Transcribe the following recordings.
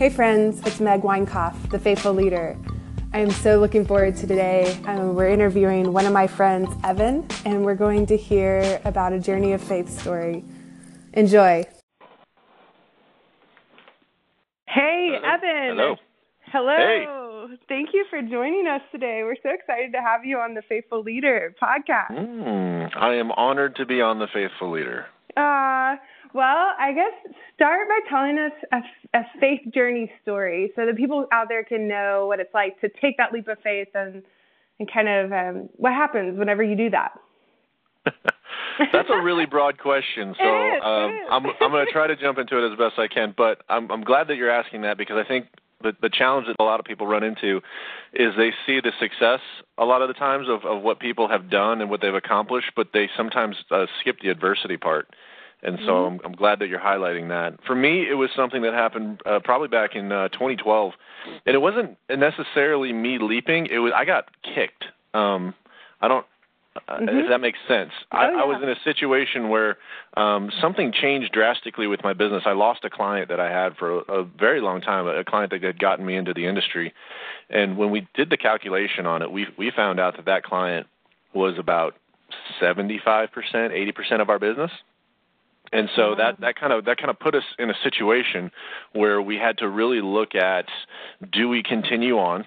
Hey friends, it's Meg Weinkoff, the Faithful Leader. I am so looking forward to today. Um, we're interviewing one of my friends, Evan, and we're going to hear about a journey of faith story. Enjoy. Hey, Hello. Evan. Hello. Hello. Hey. Thank you for joining us today. We're so excited to have you on the Faithful Leader podcast. Mm, I am honored to be on the Faithful Leader. Uh, well, I guess start by telling us a, a faith journey story so that people out there can know what it's like to take that leap of faith and, and kind of um, what happens whenever you do that. That's a really broad question, so is, um. I'm I'm going to try to jump into it as best I can. But I'm I'm glad that you're asking that because I think the the challenge that a lot of people run into is they see the success a lot of the times of of what people have done and what they've accomplished, but they sometimes uh, skip the adversity part. And so Mm-hmm. I'm, I'm glad that you're highlighting that. For me, it was something that happened uh, probably back in uh, 2012, and it wasn't necessarily me leaping. It was I got kicked. Um, I don't. Uh, Mhm. If that makes sense, Oh, I, I was in a situation where um, something changed drastically with my business. I lost a client that I had for a, a very long time, a client that had gotten me into the industry. And when we did the calculation on it, we we found out that that client was about 75%, 80% of our business. And so that that kind of that kind of put us in a situation where we had to really look at do we continue on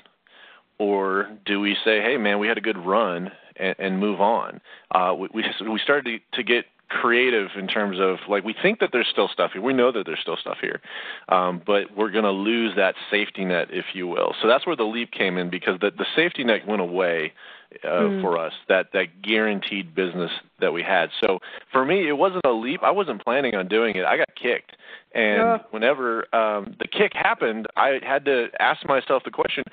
or do we say, hey man, we had a good run and, and move on? Uh, we we we started to, to get creative in terms of like we think that there's still stuff here. We know that there's still stuff here, um, but we're going to lose that safety net, if you will. So that's where the leap came in because the the safety net went away uh, for us. That that guaranteed business that we had. So for me, it wasn't a leap. I wasn't planning on doing it. I got kicked, and Yeah. whenever um, the kick happened, I had to ask myself the question: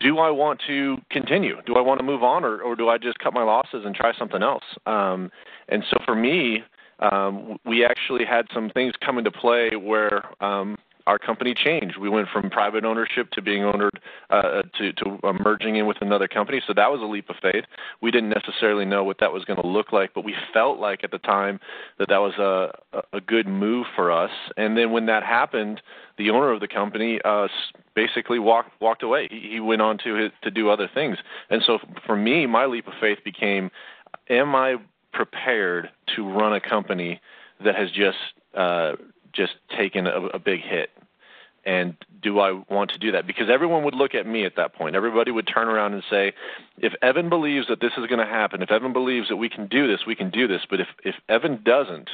Do I want to continue? Do I want to move on, or, or do I just cut my losses and try something else? Um, and so for me, um, we actually had some things come into play where um, our company changed. We went from private ownership to being owned uh, to, to uh, merging in with another company. So that was a leap of faith. We didn't necessarily know what that was going to look like, but we felt like at the time that that was a, a good move for us. And then when that happened, the owner of the company uh, basically walked walked away. He, he went on to his, to do other things. And so for me, my leap of faith became: Am I prepared to run a company that has just uh, just taken a, a big hit? And do I want to do that? Because everyone would look at me at that point. Everybody would turn around and say, if Evan believes that this is going to happen, if Evan believes that we can do this, we can do this. But if if Evan doesn't,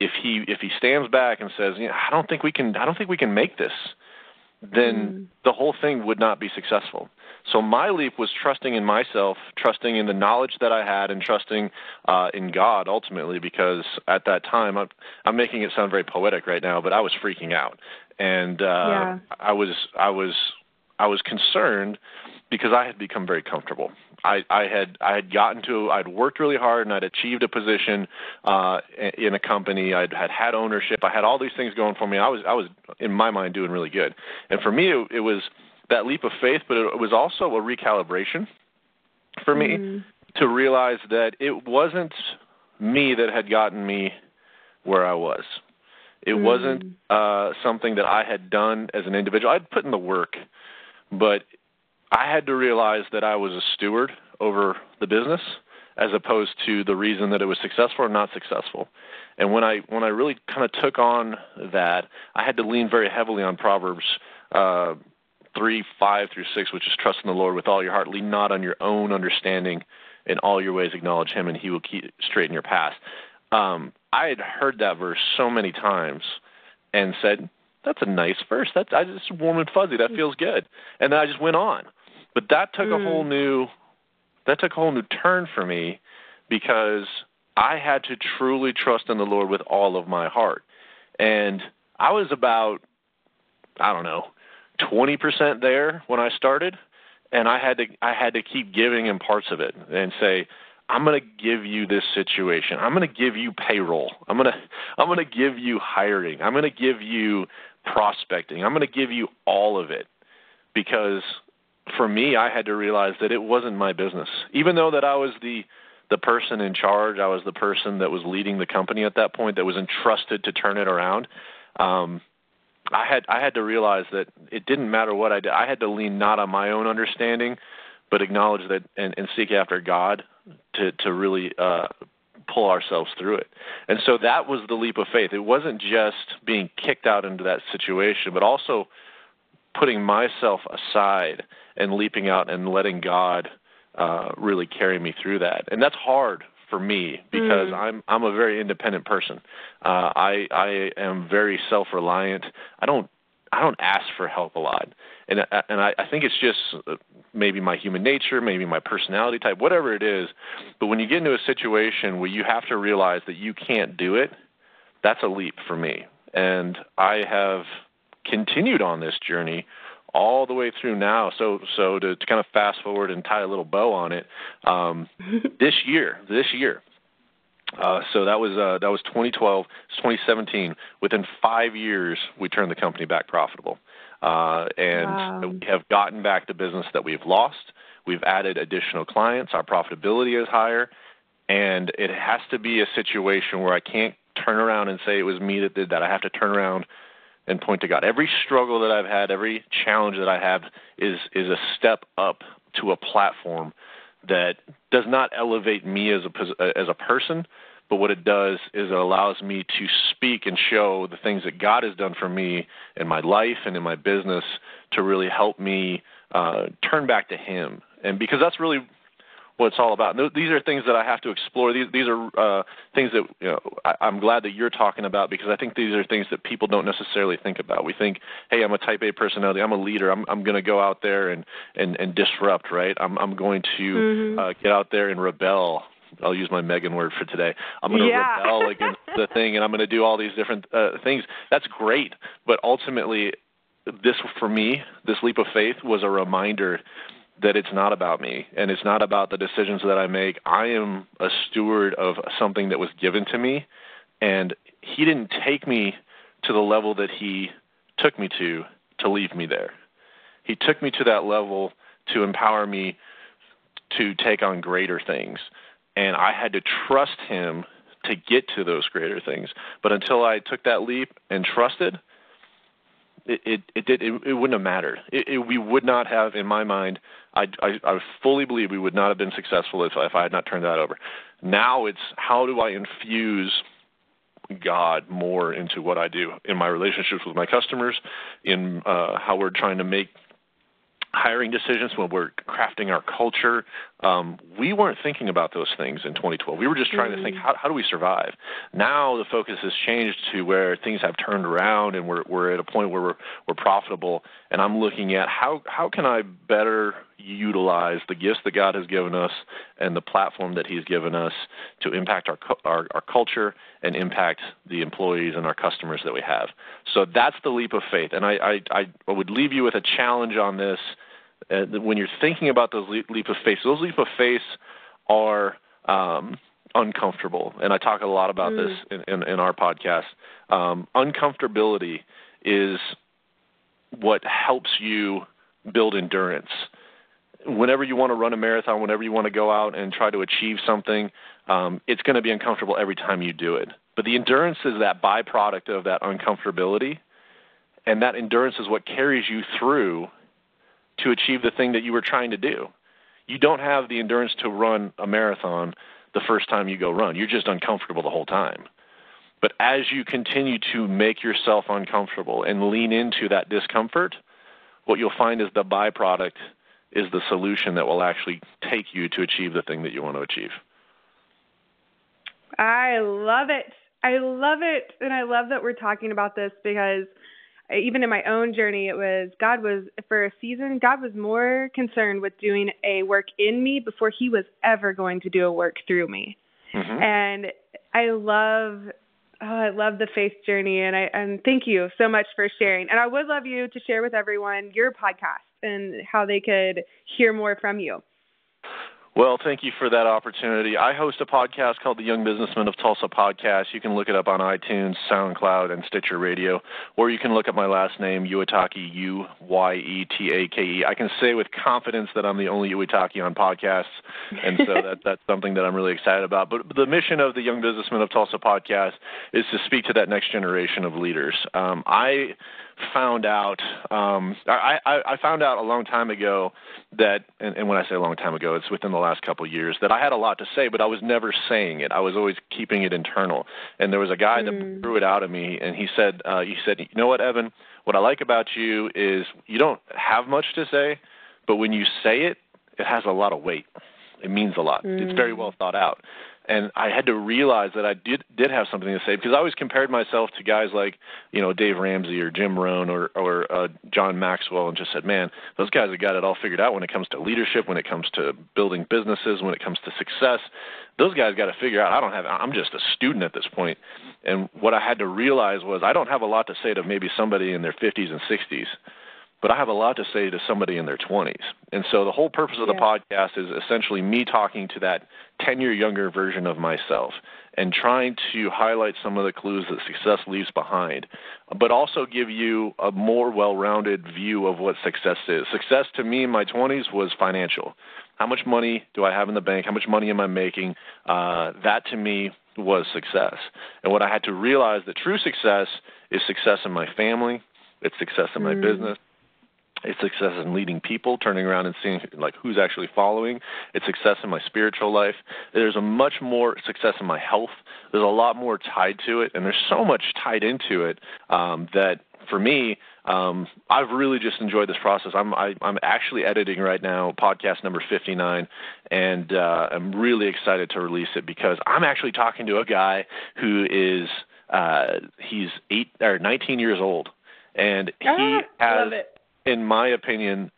if he if he stands back and says, you know, I don't think we can, I don't think we can make this, then mm-hmm. the whole thing would not be successful. So my leap was trusting in myself, trusting in the knowledge that I had, and trusting uh, in God ultimately. Because at that time, I'm, I'm making it sound very poetic right now, but I was freaking out, and uh, Yeah. I was I was I was concerned because I had become very comfortable. I, I had I had gotten to I'd worked really hard and I'd achieved a position uh, in a company. I'd had had ownership. I had all these things going for me. I was I was in my mind doing really good. And for me, it, it was that leap of faith, but it was also a recalibration for me to realize that it wasn't me that had gotten me where I was. It wasn't uh, something that I had done as an individual. I'd put in the work, but I had to realize that I was a steward over the business as opposed to the reason that it was successful or not successful. And when I when I really kind of took on that, I had to lean very heavily on Proverbs uh, three five through six, which is trust in the Lord with all your heart, lean not on your own understanding, in all your ways acknowledge Him, and He will keep straighten your path. Um, I had heard that verse so many times, and said, "That's a nice verse. That's I just warm and fuzzy. That feels good." And then I just went on. But that took a whole new that took a whole new turn for me because I had to truly trust in the Lord with all of my heart. And I was about I don't know, 20% there when I started and I had to I had to keep giving him parts of it and say I'm going to give you this situation. I'm going to give you payroll. I'm going to I'm going to give you hiring. I'm going to give you prospecting. I'm going to give you all of it because for me I had to realize that it wasn't my business. Even though that I was the the person in charge, I was the person that was leading the company at that point that was entrusted to turn it around. Um I had I had to realize that it didn't matter what I did. I had to lean not on my own understanding, but acknowledge that and, and seek after God to to really uh, pull ourselves through it. And so that was the leap of faith. It wasn't just being kicked out into that situation, but also putting myself aside and leaping out and letting God uh, really carry me through that. And that's hard for me because mm. I'm I'm a very independent person. Uh, I I am very self reliant. I don't I don't ask for help a lot, and and I, I think it's just uh, maybe my human nature, maybe my personality type, whatever it is. But when you get into a situation where you have to realize that you can't do it, that's a leap for me. And I have continued on this journey all the way through now. So so to, to kind of fast forward and tie a little bow on it, um, this year, this year. Uh, so that was uh, that was 2012, 2017. Within five years, we turned the company back profitable, uh, and wow. we have gotten back the business that we've lost. We've added additional clients. Our profitability is higher, and it has to be a situation where I can't turn around and say it was me that did that. I have to turn around and point to God. Every struggle that I've had, every challenge that I have is is a step up to a platform that does not elevate me as a as a person, but what it does is it allows me to speak and show the things that God has done for me in my life and in my business to really help me uh, turn back to Him. And because that's really what it's all about. And these are things that I have to explore. These these are uh, things that you know I, I'm glad that you're talking about because I think these are things that people don't necessarily think about. We think, hey, I'm a Type A personality. I'm a leader. I'm I'm going to go out there and and and disrupt. Right. I'm I'm going to mm-hmm. uh, get out there and rebel. I'll use my Megan word for today. I'm going to yeah. rebel against the thing, and I'm going to do all these different uh, things. That's great, but ultimately, this for me, this leap of faith was a reminder that it's not about me and it's not about the decisions that I make. I am a steward of something that was given to me, and He didn't take me to the level that He took me to to leave me there. He took me to that level to empower me to take on greater things. And I had to trust Him to get to those greater things. But until I took that leap and trusted, it it it did it, it wouldn't have mattered. It, it, we would not have, in my mind, I, I I fully believe we would not have been successful if if I had not turned that over. Now it's how do I infuse God more into what I do in my relationships with my customers, in uh, how we're trying to make hiring decisions, when we're crafting our culture. Um, we weren't thinking about those things in 2012. We were just trying mm-hmm. to think, mm. how, how do we survive? Now the focus has changed to where things have turned around and we're, we're at a point where we're, we're profitable. And I'm looking at how, how can I better utilize the gifts that God has given us and the platform that He's given us to impact our, our, our culture and impact the employees and our customers that we have. So that's the leap of faith. And I, I, I would leave you with a challenge on this uh, when you're thinking about those leap of faith, those leap of faith are um, uncomfortable, and I talk a lot about mm. this in, in, in, our podcast. Um, uncomfortability is what helps you build endurance. Whenever you want to run a marathon, whenever you want to go out and try to achieve something, um, it's going to be uncomfortable every time you do it. But the endurance is that byproduct of that uncomfortability, and that endurance is what carries you through to achieve the thing that you were trying to do. You don't have the endurance to run a marathon the first time you go run. You're just uncomfortable the whole time. But as you continue to make yourself uncomfortable and lean into that discomfort, what you'll find is the byproduct is the solution that will actually take you to achieve the thing that you want to achieve. I love it. I love it. And I love that we're talking about this because – even in my own journey, it was God was for a season. God was more concerned with doing a work in me before He was ever going to do a work through me. Mm-hmm. And I love, oh, I love the faith journey, and I and thank you so much for sharing. And I would love you to share with everyone your podcast and how they could hear more from you. Well, thank you for that opportunity. I host a podcast called the Young Businessman of Tulsa podcast. You can look it up on iTunes, SoundCloud, and Stitcher Radio, or you can look up my last name, Uyetake, U Y E T A K E. I can say with confidence that I'm the only Uyetake on podcasts, and so that, that's something that I'm really excited about. But the mission of the Young Businessman of Tulsa podcast is to speak to that next generation of leaders. Um, I found out. Um, I, I, I found out a long time ago that, and, and when I say a long time ago, it's within the last couple of years that I had a lot to say, but I was never saying it. I was always keeping it internal. And there was a guy mm. that threw it out of me, and he said, uh, he said, you know what, Evan? What I like about you is you don't have much to say, but when you say it, it has a lot of weight. It means a lot. Mm. It's very well thought out and I had to realize that I did did have something to say because I always compared myself to guys like you know Dave Ramsey or Jim Rohn or or uh, John Maxwell and just said, man, those guys have got it all figured out when it comes to leadership, when it comes to building businesses, when it comes to success. Those guys got to figure out. I don't have. I'm just a student at this point, and what I had to realize was I don't have a lot to say to maybe somebody in their 50s and 60s but I have a lot to say to somebody in their 20s. And so the whole purpose of the yeah. podcast is essentially me talking to that 10 year younger version of myself and trying to highlight some of the clues that success leaves behind, but also give you a more well rounded view of what success is. Success to me in my 20s was financial. How much money do I have in the bank? How much money am I making? Uh, that to me was success. And what I had to realize that true success is success in my family, it's success in my mm. business, it's success in leading people, turning around and seeing like who's actually following. It's success in my spiritual life. There's a much more success in my health. There's a lot more tied to it, and there's so much tied into it um, that for me, um, I've really just enjoyed this process. I'm I, am i am actually editing right now podcast number 59, and uh, I'm really excited to release it because I'm actually talking to a guy who is uh, he's eight or 19 years old, and he ah, has in my opinion,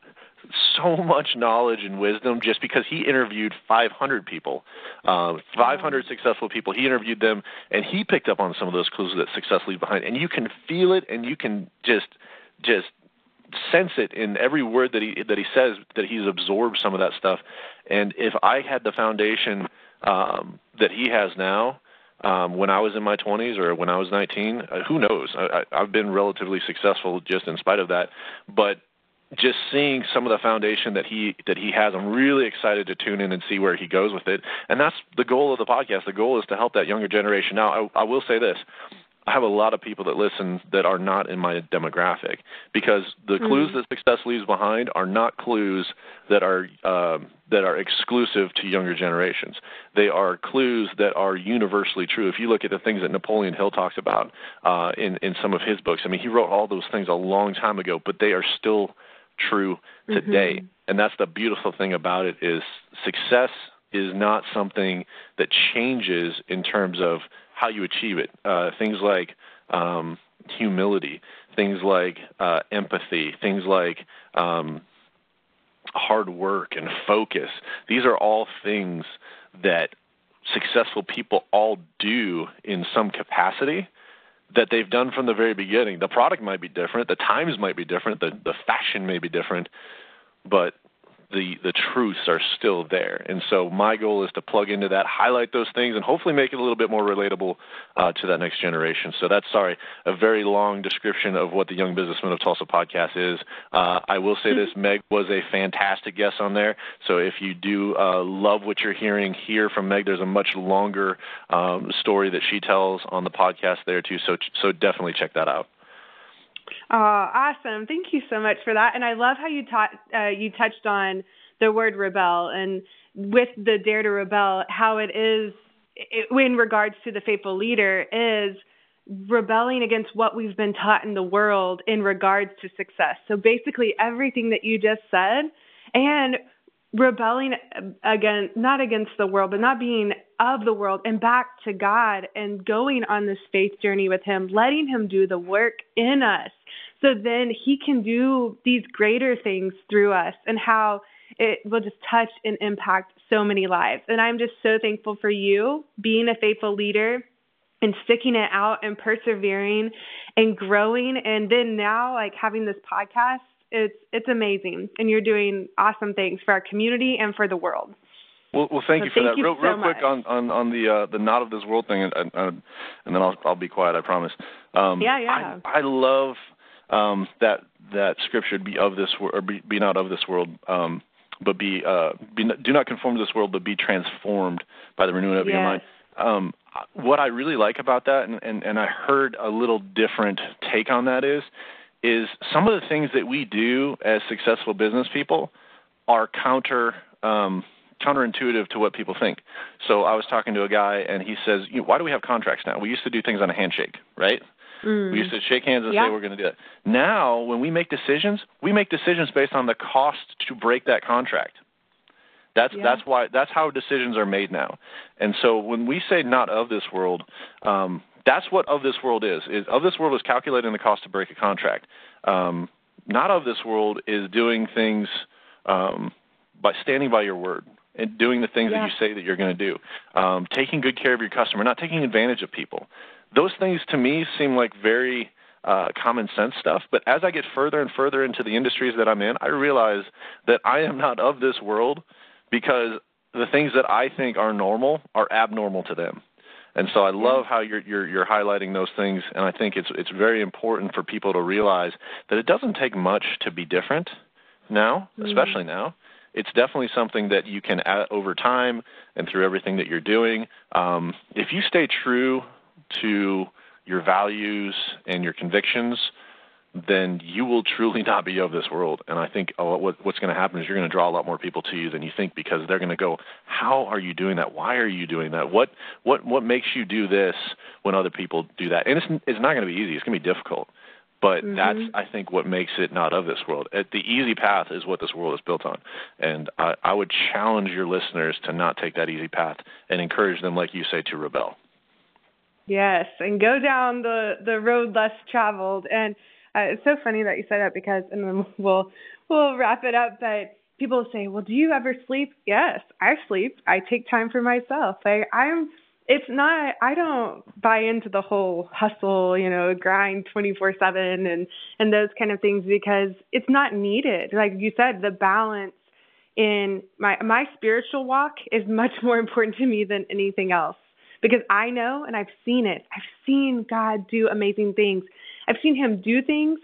so much knowledge and wisdom just because he interviewed 500 people, uh, 500 successful people. He interviewed them, and he picked up on some of those clues that success leaves behind. And you can feel it, and you can just just sense it in every word that he that he says that he's absorbed some of that stuff. And if I had the foundation um, that he has now, um, when I was in my 20s or when I was 19. Uh, who knows? I, I, I've been relatively successful just in spite of that, but just seeing some of the foundation that he that he has, I'm really excited to tune in and see where he goes with it. And that's the goal of the podcast. The goal is to help that younger generation. Now, I, I will say this: I have a lot of people that listen that are not in my demographic because the mm. clues that success leaves behind are not clues that are um, that are exclusive to younger generations. They are clues that are universally true. If you look at the things that Napoleon Hill talks about uh, in in some of his books, I mean, he wrote all those things a long time ago, but they are still true today. Mm-hmm. And that's the beautiful thing about it is success is not something that changes in terms of how you achieve it. Uh, things like um, humility, things like uh, empathy, things like um, hard work and focus. These are all things that successful people all do in some capacity that they've done from the very beginning. The product might be different, the times might be different, the the fashion may be different, but the the truths are still there. And so my goal is to plug into that, highlight those things, and hopefully make it a little bit more relatable uh, to that next generation. So that's sorry, a very long description of what the Young Businessman of Tulsa podcast is. Uh, I will say this: Meg was a fantastic guest on there. So if you do uh, love what you're hearing here from Meg, there's a much longer um, story that she tells on the podcast there too. So so definitely check that out. Oh, awesome! Thank you so much for that. And I love how you taught uh, you touched on the word rebel and with the dare to rebel, how it is it, in regards to the faithful leader is rebelling against what we've been taught in the world in regards to success. So basically, everything that you just said, and rebelling um, against not against the world but not being of the world and back to God and going on this faith journey with him letting him do the work in us so then he can do these greater things through us and how it will just touch and impact so many lives. And I'm just so thankful for you being a faithful leader and sticking it out and persevering and growing. And then now like having this podcast it's it's amazing, and you're doing awesome things for our community and for the world. Well, well, thank so you for thank that. real, so real quick on, on, on the uh, the not of this world thing, and, and, and then I'll I'll be quiet. I promise. Um, yeah, yeah. I, I love um, that that scripture be of this or be, be not of this world, um, but be uh, be do not conform to this world, but be transformed by the renewing of yes. your mind. Um, what I really like about that, and, and, and I heard a little different take on that is is some of the things that we do as successful business people are counter um, counterintuitive to what people think. So I was talking to a guy, and he says, "Why do we have contracts now? We used to do things on a handshake, right? Mm. We used to shake hands and yeah. say we're going to do it. Now, when we make decisions, we make decisions based on the cost to break that contract. That's yeah. that's why that's how decisions are made now. And so when we say not of this world, um, that's what of this world is. Is of this world is calculating the cost to break a contract. Um, not of this world is doing things um, by standing by your word and doing the things yeah. that you say that you're going to do. Um, taking good care of your customer, not taking advantage of people. Those things to me seem like very uh, common sense stuff. But as I get further and further into the industries that I'm in, I realize that I am not of this world because the things that I think are normal are abnormal to them. And so I love how you're, you're you're highlighting those things, and I think it's it's very important for people to realize that it doesn't take much to be different now, mm-hmm. especially now. It's definitely something that you can add over time and through everything that you're doing. Um, if you stay true to your values and your convictions, then you will truly not be of this world. And I think uh, what, what's going to happen is you're going to draw a lot more people to you than you think because they're going to go, "How are you doing that? Why are you doing that? What what what makes you do this when other people do that?" And it's it's not going to be easy. It's going to be difficult. But mm-hmm. that's I think what makes it not of this world. The easy path is what this world is built on, and I, I would challenge your listeners to not take that easy path and encourage them, like you say, to rebel. Yes, and go down the the road less traveled. And uh, it's so funny that you said that because, and then we'll we'll wrap it up. But people say, "Well, do you ever sleep?" Yes, I sleep. I take time for myself. Like I'm. It's not. I don't buy into the whole hustle, you know, grind twenty four seven and and those kind of things because it's not needed. Like you said, the balance in my my spiritual walk is much more important to me than anything else because I know and I've seen it. I've seen God do amazing things. I've seen Him do things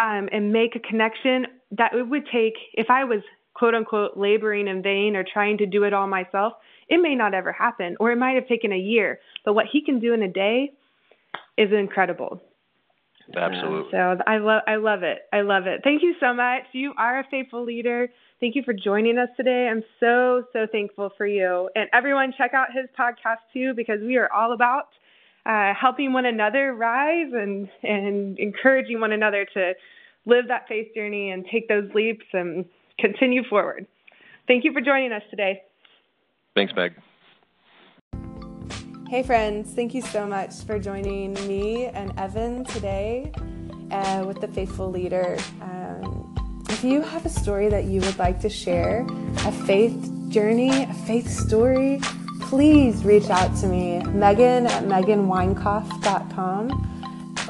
um, and make a connection that it would take, if I was quote unquote laboring in vain or trying to do it all myself, it may not ever happen or it might have taken a year. But what He can do in a day is incredible. Absolutely. Uh, so I love I love it. I love it. Thank you so much. You are a faithful leader. Thank you for joining us today. I'm so, so thankful for you. And everyone, check out his podcast too, because we are all about uh, helping one another rise and, and encouraging one another to live that faith journey and take those leaps and continue forward. Thank you for joining us today. Thanks, Meg. Hey, friends. Thank you so much for joining me and Evan today uh, with the Faithful Leader. Um, if you have a story that you would like to share, a faith journey, a faith story, please reach out to me, Megan at meganweinkoff.com.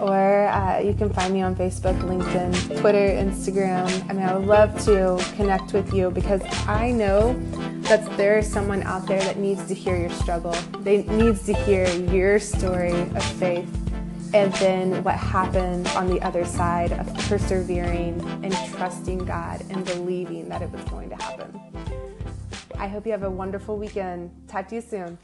Or uh, you can find me on Facebook, LinkedIn, Twitter, Instagram. I mean, I would love to connect with you because I know that there is someone out there that needs to hear your struggle. They needs to hear your story of faith and then what happened on the other side of persevering and trusting God and believing that it was going to happen. I hope you have a wonderful weekend. Talk to you soon.